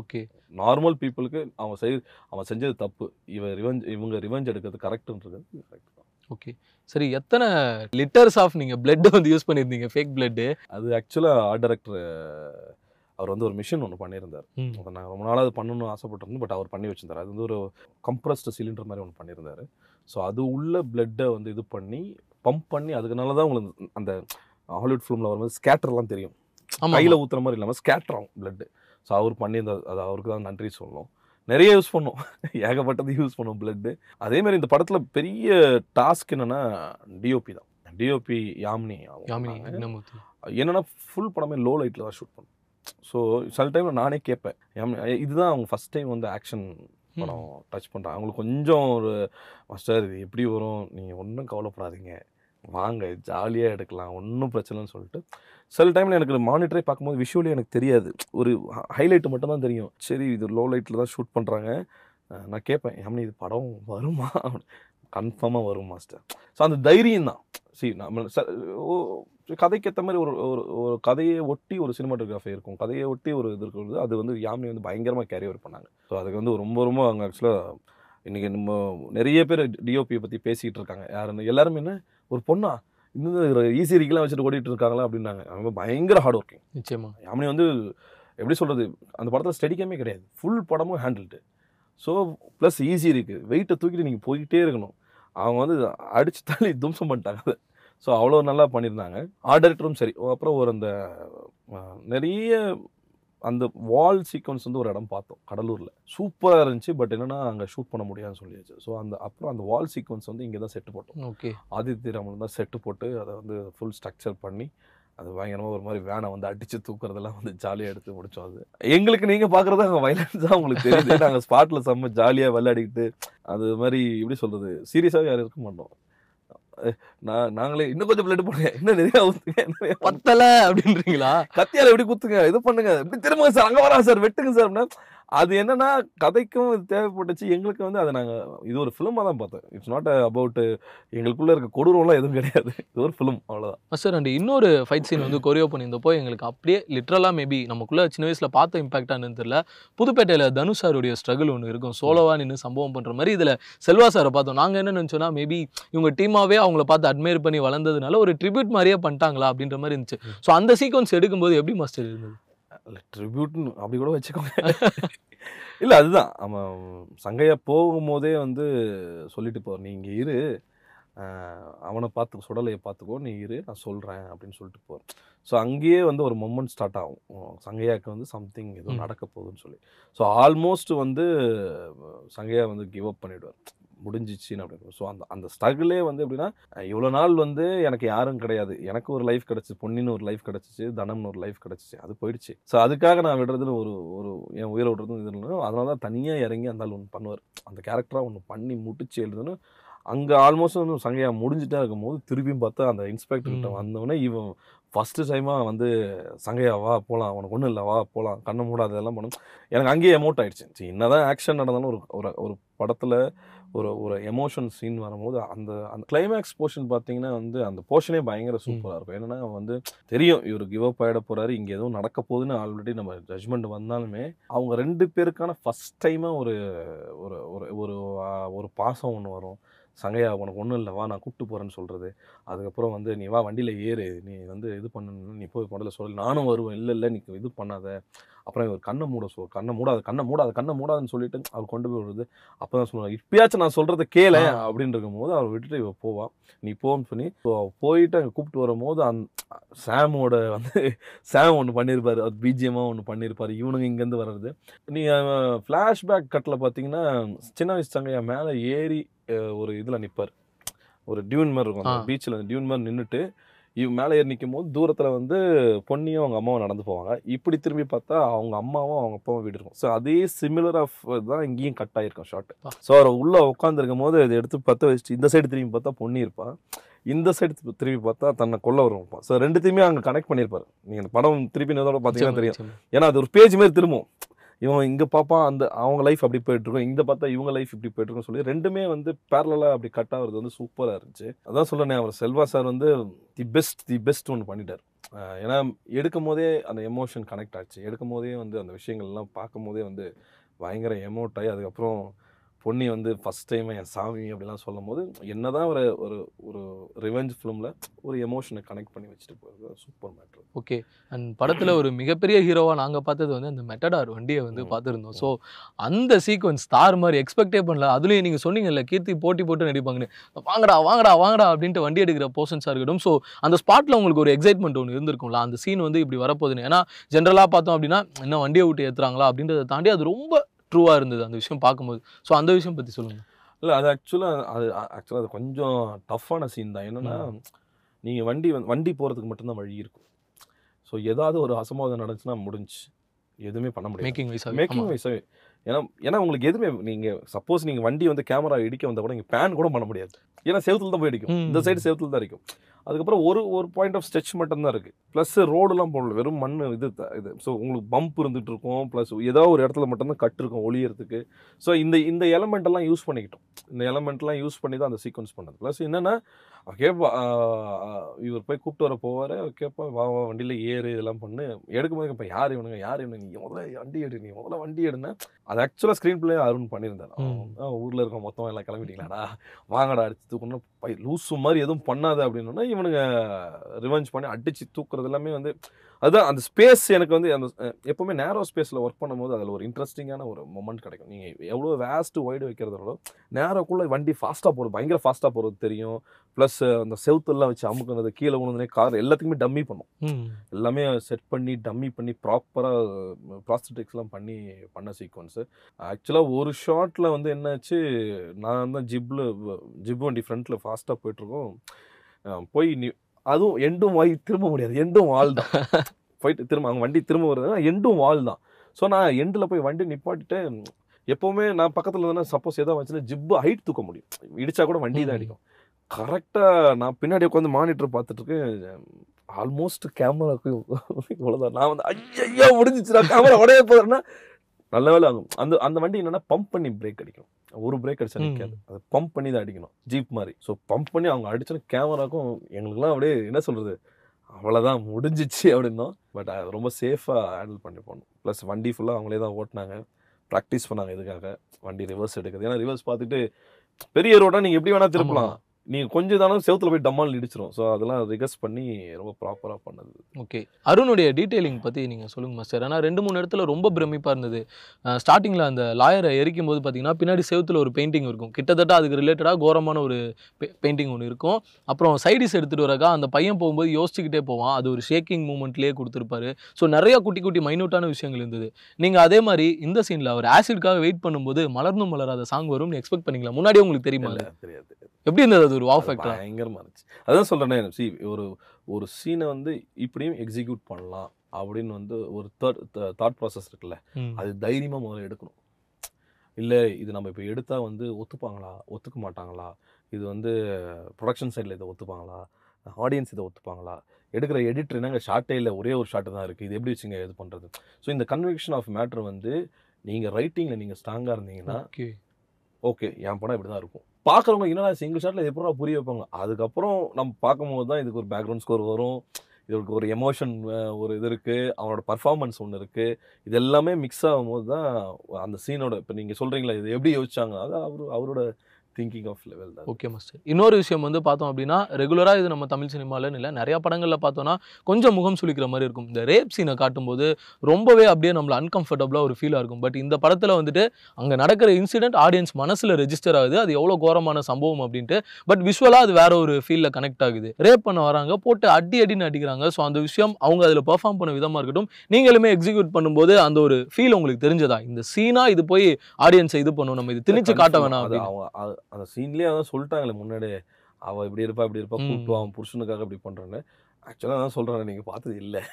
ஓகே. நார்மல் பீப்புளுக்கு அவன் செய் அவன் செஞ்சது தப்பு. இவன் ரிவெஞ்ச் இவங்க ரிவெஞ்ச் எடுக்கிறது கரெக்டுன்றது கரெக்ட் ஓகே சரி எத்தனை லிட்டர்ஸ் ஆஃப் நீங்க பிளட் வந்து யூஸ் பண்ணியிருந்தீங்க? ஃபேக் பிளட் அது ஆக்சுவலாக ஆர்ட் டைரக்டர் அவர் வந்து ஒரு மிஷின் ஒன்று பண்ணியிருந்தார். அதை நான் ரொம்ப நாளாக அது பண்ணணும்னு ஆசைப்பட்டிருந்தேன் பட் அவர் பண்ணி வச்சிருந்தார். அது வந்து ஒரு கம்ப்ரஸ்டு சிலிண்டர் மாதிரி ஒன்று பண்ணியிருந்தாரு. ஸோ அது உள்ள பிளட்டை வந்து இது பண்ணி பம்ப் பண்ணி அதுக்குனால தான் உங்களுக்கு அந்த ஹாலிவுட் ஃபிலிமில் வரும்போது ஸ்கேட்டர்லாம் தெரியும். கையில் ஊற்றுற மாதிரி இல்லாமல் ஸ்கேட்டர் ஆகும் பிளட்டு ஸோ அவர் பண்ணியிருந்தார் அது அவருக்கு தான் நன்றி சொல்லணும். நிறைய யூஸ் பண்ணோம். ஏகப்பட்டது யூஸ் பண்ணோம் பிளட்டு அதேமாதிரி இந்த படத்தில் பெரிய டாஸ்க் என்னென்னா டிஓபி தான். டிஓபி யாமினி யாமினி. என்னன்னா ஃபுல் படமே லோ லைட்டில் தான் ஷூட் பண்ணோம். ஸோ சில டைமில் நானே கேட்பேன். இதுதான் அவங்க ஃபஸ்ட் டைம் வந்து ஆக்ஷன் படம் டச் பண்ணுறாங்க அவங்களுக்கு கொஞ்சம் ஒரு மாஸ்டர் இது எப்படி வரும்? நீங்கள் ஒன்றும் கவலைப்படாதீங்க. வாங்க ஜாலியாக எடுக்கலாம் ஒன்றும் பிரச்சனைன்னு சொல்லிட்டு சில டைமில் எனக்கு மானிட்டரே பார்க்கும்போது விஷுவலி எனக்கு தெரியாது. ஒரு ஹைலைட் மட்டும் தான் தெரியும். சரி இது லோ லைட்டில் தான் ஷூட் பண்ணுறாங்க நான் கேட்பேன் யாமினி இது படம் வருமா? கன்ஃபார்மாக வரும் மாஸ்டர் ஸோ அந்த தைரியம் தான். சரி நம்ம கதைக்கேற்ற கதைக்கு ஏற்ற மாதிரி ஒரு ஒரு ஒரு கதையை ஒட்டி ஒரு சினிமாட்டோகிராஃபி இருக்கும். கதையை ஒட்டி ஒரு இது இருக்கிறது அது வந்து யாமினி வந்து பயங்கரமாக கேரி ஓவர் பண்ணாங்க. ஸோ அதுக்கு வந்து ரொம்ப ரொம்ப அவங்க ஆக்சுவலாக இன்றைக்கி நம்ம நிறைய பேர் டிஓபியை பற்றி பேசிகிட்டு இருக்காங்க. யாருன்னு எல்லாருமே என்ன ஒரு பொண்ணா இன்னும் ஈஸி ரீக்கெலாம் வச்சுட்டு ஓடிட்டு இருக்காங்களா அப்படின்னாங்க. அவங்க பயங்கர ஹார்ட் ஒர்க்கிங் நிச்சயமா. யாமினி வந்து எப்படி சொல்கிறது அந்த படத்தில் ஸ்டெடிக்கமே கிடையாது. ஃபுல் படமும் ஹேண்டில்டு ஸோ ப்ளஸ் ஈஸி இருக்குது வெயிட்டை தூக்கிட்டு நீங்கள் போய்கிட்டே இருக்கணும். அவங்க வந்து அடிச்சு தள்ளி தும்சம் பண்ணிட்டாங்க அதை. ஸோ அவ்வளோ நல்லா பண்ணியிருந்தாங்க. ஆர்ட் டைரக்டரும் சரி. அப்புறம் ஒரு அந்த நிறைய அந்த வால் சீக்வன்ஸ் வந்து ஒரு இடம் பார்த்தோம் கடலூரில். சூப்பராக இருந்துச்சு பட் என்னன்னா அங்கே ஷூட் பண்ண முடியாதுன்னு சொல்லியாச்சு. ஸோ அந்த அப்புறம் அந்த வால் சீக்வன்ஸ் வந்து இங்கே தான் செட்டு போட்டோம். ஓகே ஆதித்ய ராமன் தான் செட்டு போட்டு அதை வந்து ஃபுல் ஸ்ட்ரக்சர் பண்ணி அது பயங்கரமாக ஒரு மாதிரி வேனை வந்து அடித்து தூக்குறதெல்லாம் வந்து ஜாலியாக எடுத்து முடிச்சோம் அது. எங்களுக்கு நீங்கள் பார்க்குறது அங்கே வைலன்ஸாக உங்களுக்கு தெரியுது. நாங்கள் ஸ்பாட்டில் செம்ம ஜாலியாக விளையாடிக்கிட்டு அது மாதிரி எப்படி சொல்கிறது சீரியஸாகவே யாரும் இருக்க மாட்டோம். நான் நாங்களே இன்னும் கொஞ்சம் பிளட் போடுங்க. இன்னும் நிறைய நிறைய பத்தல அப்படின்றீங்களா? கத்தியால எப்படி குத்துங்க? இது பண்ணுங்க. இப்படி திரும்புங்க சார்? அங்க வரா சார். வெட்டுங்க சார் அப்படின்னா அது என்னன்னா கதைக்கும் இது தேவைப்பட்டுச்சு. எங்களுக்கு வந்து அதை நாங்க இது ஒரு ஃபிலிமா தான் பார்த்தோம் இட்ஸ் நாட் அபவுட் எங்களுக்குள்ள இருக்க கொடூரம்லாம் எதுவும் கிடையாது. இது ஒரு ஃபிலிம் அவ்வளவுதான். மாஸ்டர் அண்ட் இன்னொரு ஃபைட் சீன் வந்து கொரியோ பண்ணியிருந்தப்போ எங்களுக்கு அப்படியே லிட்ரலாக மேபி நமக்குள்ள சின்ன வயசுல பார்த்த இம்பாக்டாக என்னன்னு தெரியல. புதுப்பேட்டையில் தனுஷ் சாருடைய ஸ்ட்ரகிள் ஒன்று இருக்கும். சோலோவா நின்று சம்பவம் பண்ற மாதிரி இதுல செல்வா சாரை பார்த்தோம். நாங்க என்ன நினைச்சோம்னா மேபி இவங்க டீமாவே அவங்கள பார்த்து அட்மையர் பண்ணி வளர்ந்ததுனால ஒரு ட்ரிபியூட் மாதிரியே பண்ணிட்டாங்களா அப்படின்ற மாதிரி இருந்துச்சு. ஸோ அந்த சீக்வன்ஸ் எடுக்கும்போது எப்படி மாஸ்டர் இருந்தது? ட்ரிபியூட்னு அப்படி கூட வச்சுக்கோங்க. இல்ல அதுதான். அவன் சங்கையா போகும்போதே வந்து சொல்லிட்டு போ நீ இங்க இரு. அவனை பார்த்து சுடலையை பார்த்துக்கோ. நீ இரு. நான் சொல்கிறேன் அப்படின்னு சொல்லிட்டு போகிறேன் ஸோ அங்கேயே வந்து ஒரு மொமெண்ட் ஸ்டார்ட் ஆகும். உம், சங்கையாக்கு வந்து சம்திங் ஏதோ ம். நடக்க போகுதுன்னு சொல்லி. ஸோ ஆல்மோஸ்ட் வந்து சங்கையா வந்து கிவ் அப் பண்ணிடுவார். முடிஞ்சிச்சின்னு அப்படின்னு ஸோ அந்த அந்த ஸ்ட்ரகிளே வந்து எப்படின்னா இவ்வளோ நாள் வந்து எனக்கு யாரும் கிடையாது. எனக்கு ஒரு லைஃப் கிடச்சிச்சு பொன்னின்னு ஒரு லைஃப் கிடச்சிச்சு தனம்னு ஒரு லைஃப் கிடச்சிச்சு அது போயிடுச்சு. ஸோ அதுக்காக நான் விடுறதுன்னு ஒரு ஒரு என் உயிரை விடுறதுன்னு இது இல்லை அதனால தான் தனியாக இறங்கி அந்த ஆள் ஒன்று பண்ணுவார். அந்த கேரக்டராக ஒன்று பண்ணி முடிச்சு எழுதுன்னு அங்கே ஆல்மோஸ்ட் வந்து சங்கையா முடிஞ்சுட்டே இருக்கும்போது திருப்பியும் பார்த்தா அந்த இன்ஸ்பெக்டர் கிட்ட ம். வந்தவொடனே இவன் ஃபஸ்ட்டு டைமாக வந்து சங்கையா வா போகலாம் உனக்கு ஒன்றும் இல்லை வா போகலாம் கண்ணை மூடாத இதெல்லாம் பண்ணும். எனக்கு அங்கேயே எமோட் ஆயிடுச்சு. சரி, என்னதான் ஆக்ஷன் நடந்தாலும் ஒரு ஒரு படத்தில் ஒரு ஒரு எமோஷன் சீன் வரும்போது அந்த அந்த கிளைமேக்ஸ் போர்ஷன் பார்த்தீங்கன்னா வந்து அந்த போர்ஷனே பயங்கர சூப்பராக இருக்கும். என்னன்னா வந்து தெரியும் இவர் கிவ் அப் ஆகிட போறாரு இங்கே எதுவும் நடக்க போகுதுன்னு ஆல்ரெடி நம்ம ஜட்ஜ்மெண்ட் வந்தாலுமே அவங்க ரெண்டு பேருக்கான ஃபர்ஸ்ட் டைமாக ஒரு ஒரு ஒரு ஒரு ஒரு பாசம் ஒன்று வரும். சங்கையா உனக்கு ஒன்றும் இல்லை வா நான் கூப்பிட்டு போகிறேன்னு சொல்கிறது அதுக்கப்புறம் வந்து நீ வா வண்டியில் ஏறு. நீ வந்து இது பண்ணணும் நீ போய் முதல்ல சொல்லு. நானும் வருவேன். இல்லை இல்லை நீ இது பண்ணாத. அப்புறம் இவர் கண்ணை மூட சொல் கண்ணை மூடாத கண்ணை மூடாத கண்ணை மூடாதுன்னு சொல்லிட்டு அவர் கொண்டு போய் விடுறது அப்போ தான் சொல்லுவாங்க இப்பயாச்சும் நான் சொல்கிறத கேள. அப்படின்னு இருக்கும்போது அவர் விட்டுட்டு இவ போவா நீ போன்னு சொல்லி போயிட்டு அங்கே கூப்பிட்டு வரும்போது அந் சாமோட வந்து *laughs* சாம் ஒன்று பண்ணியிருப்பாரு அது பிஜிஎம்மாக ஒன்று பண்ணியிருப்பாரு இவனுங்க இங்கேருந்து வர்றது நீங்கள் ஃப்ளாஷ்பேக் கட்டில் பார்த்தீங்கன்னா சின்ன வயசு சங்கையா மேலே ஏறி ஒரு இதில் நிற்பார் ஒரு டியூன் மாதிரி இருக்கும். பீச்சில் டியூன் மாதிரி நின்றுட்டு இவ மேலே ஏறி நிற்கும் போது தூரத்தில் வந்து பொன்னியும் அவங்க அம்மாவும் நடந்து போவாங்க. இப்படி திரும்பி பார்த்தா அவங்க அம்மாவும் அவங்க அப்பாவும் வீடு இருக்கும். ஸோ அதே சிமிலர் ஆஃப் தான் இங்கேயும் கட் ஆகிருக்கும் ஷார்ட். ஸோ அவர் உள்ளே உட்காந்துருக்கும் போது இதை எடுத்து பற்ற வச்சுட்டு இந்த சைடு திரும்பி பார்த்தா பொன்னி இருப்பா. இந்த சைடு திரும்பி பார்த்தா தன்னை கொல்ல வருவான் ஸோ ரெண்டுத்தையுமே அங்கே கனெக்ட் பண்ணியிருப்பாரு. நீங்கள் படம் திருப்பி இதோட பார்த்தீங்கன்னா தெரியும். ஏன்னா அது ஒரு பேஜ் மாதிரி திரும்பும். இவன் இங்கே பார்ப்பான் அந்த அவங்க லைஃப் அப்படி போயிட்டுருக்கும். இங்கே பார்த்தா இவங்க லைஃப் இப்படி போயிட்டுருக்கும் சொல்லி ரெண்டுமே வந்து பேரலாக அப்படி கட் ஆகிறது வந்து சூப்பராக இருந்துச்சு. அதான் சொல்லணே அவர் செல்வா சார் வந்து தி பெஸ்ட் தி பெஸ்ட் ஒன்று பண்ணிட்டார். ஏன்னா எடுக்கும் போதே அந்த எமோஷன் கனெக்ட் ஆச்சு. எடுக்கும் போதே வந்து அந்த விஷயங்கள்லாம் பார்க்கும் போதே வந்து பயங்கர எமோட் ஆகி அதுக்கப்புறம் பொன்னி வந்து ஃபஸ்ட் டைம் என் சாமி அப்படிலாம் சொல்லும் போது என்னதான் ஒரு ஒரு ஒரு ரிவெஞ்ச் ஃபிலிமில் ஒரு எமோஷனை கனெக்ட் பண்ணி வச்சுட்டு போகிறது சூப்பர் மேட்ரு ஓகே அண்ட் படத்துல ஒரு மிகப்பெரிய ஹீரோவா நாங்க பார்த்தது வந்து அந்த மெட்டடார் வண்டியை வந்து. பார்த்துருந்தோம். ஸோ அந்த சீக்வன்ஸ் ஸ்டார் மாதிரி எக்ஸ்பெக்டே பண்ணல. அதுலயும் நீங்க சொன்னீங்கல்ல கீர்த்தி போட்டி போட்டு நடிப்பாங்கன்னு. வாங்கடா வாங்கடா வாங்கடா அப்படின்ட்டு வண்டி எடுக்கிற போர்ஷன்ஸாக இருக்கட்டும் ஸோ அந்த ஸ்பாட்ல உங்களுக்கு ஒரு எக்ஸைட்மெண்ட் ஒன்று இருந்திருக்கும்ல அந்த சீன் வந்து இப்படி வரப்போகுதுன்னு. ஏன்னா ஜென்ரலாக பார்த்தோம் அப்படின்னா இன்னும் வண்டியை விட்டு ஏத்துறாங்களா? அப்படின்றத தாண்டி அது ரொம்ப ட்ரூவா இருந்தது அந்த விஷயம் பார்க்கும்போது. ஸோ அந்த விஷயம் பத்தி சொல்லுங்க. இல்லை அது ஆக்சுவலாக அது ஆக்சுவலாக அது கொஞ்சம் டஃப்பான சீன் தான். என்னன்னா நீங்கள் வண்டி வண்டி போகிறதுக்கு மட்டும்தான் வழி இருக்கும். ஸோ ஏதாவது ஒரு அசம்பாவிதம் நடந்துச்சுன்னா முடிஞ்சு எதுவுமே பண்ண முடியாது. மேக்கிங் வைஸ் மேக்கிங் வைஸாகவே ஏன்னா ஏன்னா உங்களுக்கு எதுவுமே நீங்கள் சப்போஸ் நீங்கள் வண்டி வந்து கேமரா இடிக்க வந்தால் கூட நீங்கள் பேன் கூட பண்ண முடியாது. ஏன்னா செவத்துல தான் போய் இடிக்கும். ம். இந்த சைடு செவத்துல தான் இருக்கும் அதுக்கப்புறம் ஒரு ஒரு பாயிண்ட் ஆஃப் ஸ்ட்ரெச் மட்டும்தான் இருக்குது ப்ளஸ் ரோடுலாம் போடல. வெறும் மண் இது இது. ஸோ உங்களுக்கு பம்ப் இருந்துட்டு இருக்கும். ப்ளஸ் ஏதோ ஒரு இடத்துல மட்டும்தான் கட் இருக்கும் ஒளியறதுக்கு. ஸோ இந்த இந்த எலமெண்ட் எல்லாம் யூஸ் பண்ணிக்கிட்டோம். இந்த எலமெண்ட்லாம் யூஸ் பண்ணி தான் அந்த சீக்வன்ஸ் பண்ணது. ப்ளஸ் என்னென்னா கேட்பா இவர் போய் கூப்பிட்டு வர போவார். கேட்பா வா வா வண்டியில் ஏறு இதெல்லாம் பண்ணு. எடுக்கும்போது கேட்பா யார் இவனுங்க? யார் இவனுங்க? நீ முதல்ல வண்டி எடு நீ முதல்ல வண்டி எடுன்னு. அது ஆக்சுவலாக ஸ்க்ரீன் பிளே அருண் பண்ணியிருந்தார். ஊரில் இருக்க மொத்தம் எல்லாம் கிளம்பிட்டீங்களாடா? வாங்கடா அடிச்சு தூக்கணும் பை லூசு மாதிரி எதுவும் பண்ணாத அப்படின்னா இவனுங்க ரிவெஞ்ச் பண்ணி அடிச்சு தூக்குறது எல்லாமே வந்து அதுதான் அந்த ஸ்பேஸ் எனக்கு வந்து அந்த எப்பவுமே நேரோ ஸ்பேஸில் ஒர்க் பண்ணும்போது அதில் ஒரு இன்ட்ரெஸ்டிங்கான ஒரு மொமெண்ட் கிடைக்கும். நீங்கள் எவ்வளோ வேஸ்ட் ஒய்டு வைக்கிறதோட நேரோக்குள்ளே வண்டி ஃபாஸ்ட்டாக போகிறது பயங்கர ஃபாஸ்ட்டாக போகிறது தெரியும். ப்ளஸ் அந்த செவுத்தெல்லாம் வச்சு அமுக்குனது கீழே விழுந்தனே கார் எல்லாத்துக்குமே டம்மி பண்ணும். எல்லாமே செட் பண்ணி டம்மி பண்ணி ப்ராப்பராக ப்ராஸ்தட்டிக்ஸ்லாம் பண்ணி பண்ண சீக்வன்ஸு ஆக்சுவலாக ஒரு ஷாட்டில் வந்து என்னாச்சு நான் தான் ஜிப்பில் ஜிப் வண்டி ஃப்ரண்ட்டில் ஃபாஸ்ட்டாக போயிட்டுருக்கோம். போய் நீ அதுவும் எண்டும் வாய் திரும்ப முடியாது. எண்டும் வால் தான் போயிட்டு திரும்ப அவங்க வண்டி திரும்ப வருதுன்னா எண்டும் வால் தான் ஸோ நான் எண்டில் போய் வண்டி நிப்பாட்டிட்டு எப்போவுமே நான் பக்கத்தில் தானே சப்போஸ் எதாவது வச்சுன்னா ஜிப்பு ஹைட் தூக்க முடியும். இடிச்சா கூட வண்டி தான். அடிக்கும். கரெக்டாக நான் பின்னாடி உட்காந்து மானிட்டர் பார்த்துட்டு ஆல்மோஸ்ட் கேமராக்கு இவ்வளோதான் நான் வந்து ஐயா முடிஞ்சிச்சுடா. கேமரா உடைய போதுன்னா நல்ல வேலை ஆகும். அந்த அந்த வண்டி என்னன்னா பம்ப் பண்ணி பிரேக் அடிக்கும் ஒரு பிரேக் அடிச்சா. நிற்காது அது பம்ப் பண்ணி தான் அடிக்கணும். ஜீப் மாதிரி. ஸோ பம்ப் பண்ணி அவங்க அடிச்சோன்னு கேமராக்கும் எங்களுக்குலாம் அப்படியே என்ன சொல்றது? அவ்வளோதான் முடிஞ்சிச்சு அப்படின்னோம். பட் ரொம்ப சேஃபாக ஹேண்டில் பண்ணி போகணும் ப்ளஸ் வண்டி ஃபுல்லாக அவங்களே தான் ஓட்டினாங்க. ப்ராக்டிஸ் பண்ணாங்க இதுக்காக. வண்டி ரிவர்ஸ் எடுக்குது ஏன்னா ரிவர்ஸ் பார்த்துட்டு பெரிய ரோடா நீங்கள் எப்படி வேணால் திருப்பலாம். நீங்கள் கொஞ்சம் தானே செவுத்துல போய் டம்மால் இடிச்சிரும். ஸோ அதெல்லாம் ரிகஸ் பண்ணி ரொம்ப ப்ராப்பராக பண்ணது. ஓகே அருணுடைய டீட்டெயிலிங் பற்றி நீங்கள் சொல்லுங்க மாஸ்டர் ஏன்னா ரெண்டு மூணு இடத்துல ரொம்ப பிரமிப்பாக இருந்தது. ஸ்டார்டிங்கில் அந்த லாயரை எரிக்கும் போது பார்த்தீங்கன்னா பின்னாடி செவுத்துல ஒரு பெயிண்டிங் இருக்கும். கிட்டத்தட்ட அதுக்கு ரிலேட்டடாக கோரமான ஒரு பெயிண்டிங் ஒன்று இருக்கும். அப்புறம் சைடிஸ் எடுத்துகிட்டு வரக்கா அந்த பையன் போகும்போது யோசிச்சுக்கிட்டே போவான். அது ஒரு ஷேக்கிங் மூமெண்ட்லேயே கொடுத்துருப்பாரு. ஸோ நிறைய குட்டி குட்டி மைனூட்டான விஷயங்கள் இருந்தது. நீங்கள் அதே மாதிரி இந்த சீனில் அவர் ஆசிட்காக வெயிட் பண்ணும்போது மலர்ந்தும் மலராத சாங் வரும்னு எக்ஸ்பெக்ட் பண்ணீங்களா? முன்னாடியே உங்களுக்கு தெரியுமா தெரியாது எப்படி இருந்தது அது ஒரு வாவ் ஃபேக்டரா பயங்கரமா இருந்துச்சு. அதான் சொல்றேனே சி ஒரு ஒரு சீனை வந்து இப்படியும் எக்ஸிக்யூட் பண்ணலாம் அப்படின்னு வந்து ஒரு தேர்ட் தாட் ப்ராசஸ் இருக்குல்ல அது தைரியமா முதல்ல எடுக்கணும். இல்லை இது நம்ம இப்போ எடுத்தா வந்து ஒத்துப்பாங்களா? ஒத்துக்க மாட்டாங்களா? இது வந்து ப்ரொடக்ஷன் சைடில் இதை ஒத்துப்பாங்களா? ஆடியன்ஸ் இதை ஒத்துப்பாங்களா? எடுக்கிற எடிட்டர் என்னங்க? ஷார்ட்டே இல்லை ஒரே ஒரு ஷார்ட் தான் இருக்குது இது எப்படி வச்சுங்க இது பண்ணுறது ஸோ இந்த கன்விக்ஷன் ஆஃப் மேட்ரு வந்து நீங்கள் ரைட்டிங்கில் நீங்கள் ஸ்ட்ராங்காக இருந்தீங்கன்னா ஓகே ஓகே என் படம் இப்படி தான் இருக்கும். பார்க்குறவங்க என்னடா சிங்கிள் ஷாட்டில் எப்படா புரிய வைப்பாங்க? அதுக்கப்புறம் நம்ம பார்க்கும்போது தான் இதுக்கு ஒரு பேக்ரவுண்ட் ஸ்கோர் வரும். இதுக்கு ஒரு எமோஷன் ஒரு இது இருக்குது அவனோட பர்ஃபார்மன்ஸ் ஒன்று இருக்குது இது எல்லாமே மிக்ஸ் ஆகும்போது தான் அந்த சீனோட இப்போ நீங்கள் சொல்கிறீங்களா இது எப்படி யோசிச்சாங்க? அது அவர் அவரோட திங்கிங் ஆஃப் லெவல் தான். ஓகே மாஸ்டர் இன்னொரு விஷயம் வந்து பார்த்தோம் அப்படின்னா ரெகுலராக இது நம்ம தமிழ் சினிமாலன்னு இல்லை நிறைய படங்களில் பார்த்தோம்னா கொஞ்சம் முகம் சுளிக்கிற மாதிரி இருக்கும். இந்த ரேப் சீனை காட்டும்போது ரொம்பவே அப்படியே நம்மள அன்கம்ஃபர்டபுளாக ஒரு ஃபீலாக இருக்கும். பட் இந்த படத்தில் வந்துட்டு அங்கே நடக்கிற இன்சிடென்ட் ஆடியன்ஸ் மனசில் ரெஜிஸ்டர் ஆகுது. அது எவ்வளோ கோரமான சம்பவம் அப்படின்ட்டு. பட் விஷுவலாக அது வேற ஒரு ஃபீலில் கனெக்ட் ஆகுது. ரேப் பண்ண வராங்க போட்டு அடி அடின்னு அடிக்கிறாங்க. ஸோ அந்த விஷயம் அவங்க அதில் பெர்ஃபார்ம் பண்ண விதமாக இருக்கட்டும் நீங்களுமே எக்ஸிக்யூட் பண்ணும்போது அந்த ஒரு ஃபீல் உங்களுக்கு தெரிஞ்சதா? இந்த சீனாக இது போய் ஆடியன்ஸை இது பண்ணும். நம்ம இது திணிச்சு காட்ட வேணாம் அவங்க அந்த சீன்லயே அதான் சொல்லிட்டாங்களே முன்னாடியே. அவ இப்படி இருப்பா இப்படி இருப்பா. கூப்பிட்டு அவன் புருஷனுக்காக இப்படி பண்றான்னு. ஆக்சுவலாக நான் சொல்றேன் நீங்க பார்த்தது இல்ல.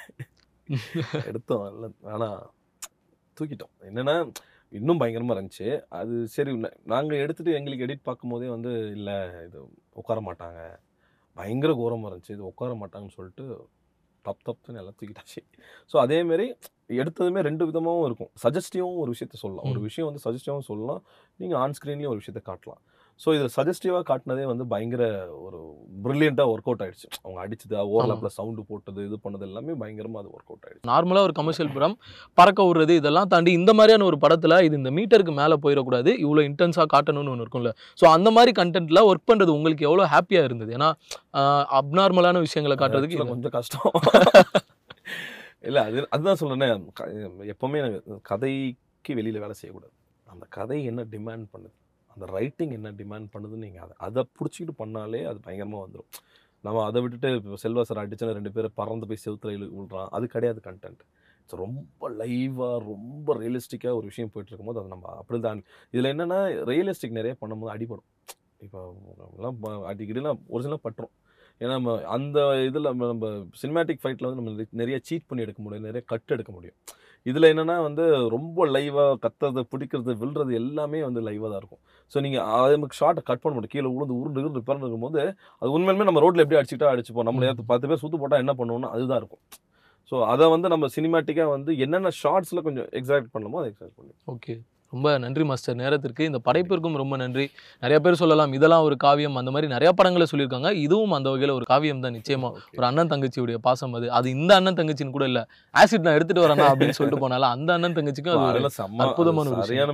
*laughs* எடுத்தோம் இல்லை ஆனா தூக்கிட்டோம். என்னன்னா இன்னும் பயங்கரமா இருந்துச்சு. அது சரி ந- நாங்க எடுத்துட்டு எங்களுக்கு எடிட் பார்க்கும்போதே வந்து இல்ல இது உட்கார மாட்டாங்க. பயங்கர கோரமா இருந்துச்சு. இது உட்கார மாட்டாங்கன்னு சொல்லிட்டு தப் தப்புன்னு எல்லாம் தூக்கிட்டாச்சு. ஸோ அதேமாரி எடுத்ததுமே ரெண்டு விதமாகவும் இருக்கும். சஜஸ்டிவாகவும் ஒரு விஷயத்த சொல்லலாம். ஒரு. விஷயம் வந்து சஜஸ்டிவாகவும் சொல்லலாம். நீங்கள் ஆன் ஸ்க்ரீன்லேயும் ஒரு விஷயத்த காட்டலாம். ஸோ இது சஜஸ்டிவாக காட்டினதே வந்து பயங்கர ஒரு ப்ரில்லியண்ட்டாக ஒர்க் அவுட் ஆயிடுச்சு. அவங்க அடிச்சது ஓவர்லாப்பில் சவுண்டு போட்டது இது பண்ணது எல்லாமே பயங்கரமாக அது ஒர்க் அவுட் ஆயிடுச்சு. நார்மலாக ஒரு கமர்ஷியல் படம் பறக்க விடுறது இதெல்லாம் தாண்டி இந்த மாதிரியான ஒரு படத்தில் இது இந்த மீட்டருக்கு மேலே போயிடக்கூடாது இவ்வளோ இன்டென்ஸாக காட்டணும்னு ஒன்று இருக்கும்ல. ஸோ அந்த மாதிரி கண்டென்ட்டில் ஒர்க் பண்ணுறது உங்களுக்கு எவ்வளோ ஹாப்பியாக இருந்தது? ஏன்னா அப்நார்மலான விஷயங்களை காட்டுறதுக்கு கொஞ்சம் கஷ்டம். இல்லை அது அதுதான் சொல்றேனே க- எப்பவுமே எனக்கு கதைக்கு வெளியில் வேலை செய்யக்கூடாது. அந்த கதை என்ன டிமாண்ட் பண்ணுது? அந்த ரைட்டிங் என்ன டிமாண்ட் பண்ணுதுன்னு நீங்கள் அதை அதை பிடிச்சிக்கிட்டு பண்ணாலே அது பயங்கரமாக வந்துடும் நம்ம அதை விட்டுட்டு இப்போ செல்வா சார் அடிச்சுன்னா ரெண்டு பேரும் பறந்து போய் செவத்துல விழுறான். அது கிடையாது கண்டென்ட் ஸோ ரொம்ப லைவாக ரொம்ப ரியலிஸ்டிக்காக ஒரு விஷயம் போயிட்டு இருக்கும்போது அது நம்ம அப்படி தான் இதில் என்னென்னா ரியலிஸ்டிக் நிறைய பண்ணும்போது அடிபடும். இப்போ எல்லாம் அடிக்கடிலாம் ஒரிஜினலாக பட்டுரும். ஏன்னா நம்ம அந்த இதில் நம்ம நம்ம சினிமேட்டிக் ஃபைட்டில் வந்து நம்ம நிறைய சீட் பண்ணி எடுக்க முடியும். நிறைய கட் எடுக்க முடியும். இதில் என்னென்னா வந்து ரொம்ப லைவாக கத்துறது பிடிக்கிறது விழுறது எல்லாமே வந்து லைவாக தான் இருக்கும். ஸோ நீங்கள் அதே மாதிரி ஷார்ட்டை கட் பண்ண முடியும் கீழே உளுந்து உருண்டு உருண்டு பிறந்து இருக்கும்போது அது உண்மையிலுமே நம்ம ரோட்டில் எப்படி அடிச்சுட்டா அடிச்சுப்போம். நம்ம நேரத்து பத்து பேர் சுத்து போட்டால் என்ன பண்ணுவோம்னா அதுதான் இருக்கும். ஸோ அதை வந்து நம்ம சினிமேட்டிக்காக வந்து என்னென்ன ஷார்ட்ஸில் கொஞ்சம் எக்ஸாக்ட் பண்ணணுமோ அதை எக்ஸாக்ட் பண்ணி ஓகே ரொம்ப நன்றி மாஸ்டர். நேரத்திற்கு இந்த படைப்பிற்கும் ரொம்ப நன்றி. நிறைய பேர் சொல்லலாம் இதெல்லாம் ஒரு காவியம். அந்த மாதிரி நிறைய படங்களை சொல்லியிருக்காங்க. இதுவும் அந்த வகையில் ஒரு காவியம் தான் நிச்சயமா. ஒரு அண்ணன் தங்கச்சியுடைய பாசம் அது. அது இந்த அண்ணன் தங்கச்சின்னு கூட இல்ல. ஆசிட் நான் எடுத்துட்டு வரேனா அப்படின்னு சொல்லிட்டு போனால அந்த அண்ணன் தங்கச்சிக்கும் அது அற்புதமான. சரியான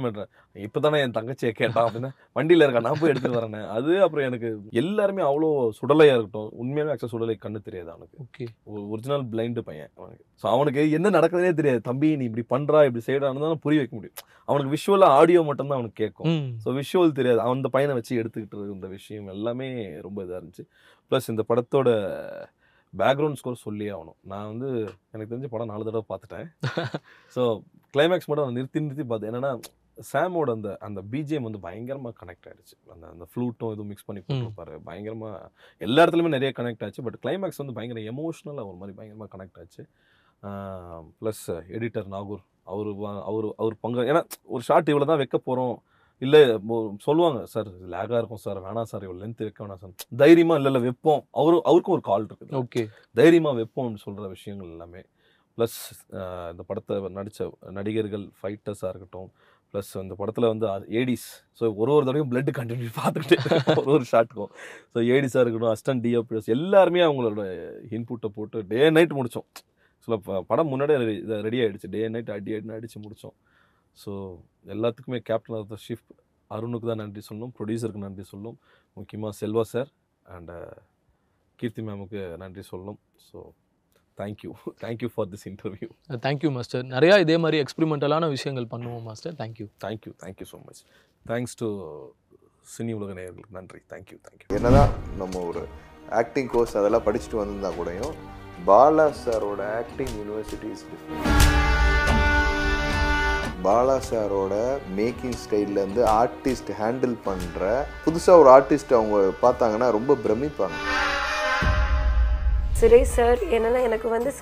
இப்பதானே என் தங்கச்சியை கேட்டான் அப்படின்னா. வண்டியில இருக்கா? நான் போய் எடுத்துட்டு வரேன். அது அப்புறம் எனக்கு எல்லாருமே அவ்வளோ சுடலையா இருக்கட்டும். உண்மையாவே ஆக்சுவல் சுடலை கண்ணு தெரியாது அவனுக்கு. ஓகே. ஒரிஜினல் பிளைண்டு பையன் அவனுக்கு. ஸோ அவனுக்கு என்ன நடக்குதுனே தெரியாது. தம்பி நீ இப்படி பண்றா இப்படி செய்யறான்னு தான் புரிய வைக்க முடியும். அவனுக்கு விஷுவலாக ஆடியோ மட்டும்தான் அவனுக்கு கேட்கும். ஸோ விஷுவல் தெரியாது. அவன் அந்த பையனை வச்சு எடுத்துக்கிட்டு இருந்த விஷயம் எல்லாமே ரொம்ப இதாக இருந்துச்சு. ப்ளஸ் இந்த படத்தோட பேக்ரவுண்ட் ஸ்கோர் சொல்லியே ஆகணும். நான் வந்து எனக்கு தெரிஞ்ச படம் நாலு தடவை பார்த்துட்டேன். *laughs* ஸோ கிளைமேக்ஸ் மட்டும் நான் நிறுத்தி நிறுத்தி பார்த்தேன். என்னன்னா சாமோட அந்த அந்த பிஜிஎம் வந்து பயங்கரமாக கனெக்ட் ஆயிடுச்சு. அந்த அந்த ஃப்ளூட்டும் இதுவும் மிக்ஸ் பண்ணி போட்டிருப்பாரு. பயங்கரமாக எல்லா இடத்துலையுமே நிறைய கனெக்ட் ஆச்சு. பட் கிளைமேக்ஸ் வந்து பயங்கர எமோஷ்னலாக ஒரு மாதிரி பயங்கரமாக கனெக்ட் ஆச்சு. Plus editor Nagoor. அவர் அவர் அவர் பங்கு ஏன்னா ஒரு ஷார்ட் இவ்வளோ தான் வைக்க போகிறோம் இல்லை சொல்லுவாங்க சார் லேகாக இருக்கும் சார். வேணாம் சார். இவ்வளோ லென்த் வைக்க வேணாம் சார். தைரியமாக இல்லை இல்லை வைப்போம். அவரு அவருக்கும் ஒரு கால் இருக்குது. ஓகே. தைரியமாக வைப்போம்னு சொல்கிற விஷயங்கள் எல்லாமே. ப்ளஸ் இந்த படத்தை நடித்த நடிகர்கள் ஃபைட்டர்ஸாக இருக்கட்டும். ப்ளஸ் இந்த படத்தில் வந்து ஏடிஸ். ஸோ ஒரு ஒரு தடவையும் பிளட் கண்டினியூ பார்த்துக்கிட்டு ஒரு ஒரு ஷாட்டுக்கும் ஸோ ஏடிஸாக இருக்கட்டும் அஸ்டன் டிஓபிஎஸ் எல்லாருமே அவங்களோட இன்புட்டை போட்டு டே நைட் முடித்தோம் சில படம் முன்னாடியே இதை ரெடி ஆகிடுச்சு டே நைட் அடி அடினு அடித்து முடித்தோம் ஸோ எல்லாத்துக்குமே கேப்டன் ஆஃப் த ஷிஃப்ட் அருணுக்கு தான் நன்றி சொல்லணும். ப்ரொடியூசருக்கு நன்றி சொல்லணும். முக்கியமாக செல்வா சார் அண்ட் கீர்த்தி மேமுக்கு நன்றி சொல்லணும். So thank you thank you for this interview thank you master நிறையா இதே மாதிரி எக்ஸ்பெரிமெண்டலான விஷயங்கள் பண்ணுவோம் master thank you thank you thank you so much thanks to cine உலக நேயர்களுக்கு நன்றி. தேங்க்யூ தேங்க்யூ என்னதான் நம்ம ஒரு ஆக்டிங் கோர்ஸ் அதெல்லாம் படிச்சுட்டு வந்திருந்தா கூடயும் பாலா சாரோட ஆக்டிங் யூனிவர்சிட்டிஸ் பாலா சாரோட மேக்கிங் ஸ்டைல்லேருந்து ஆர்டிஸ்ட் ஹேண்டில் பண்ணுற புதுசாக ஒரு ஆர்டிஸ்ட் அவங்க பார்த்தாங்கன்னா ரொம்ப பிரமிப்பாங்க. சுரேஷ் சார் என்னென்னா எனக்கு வந்து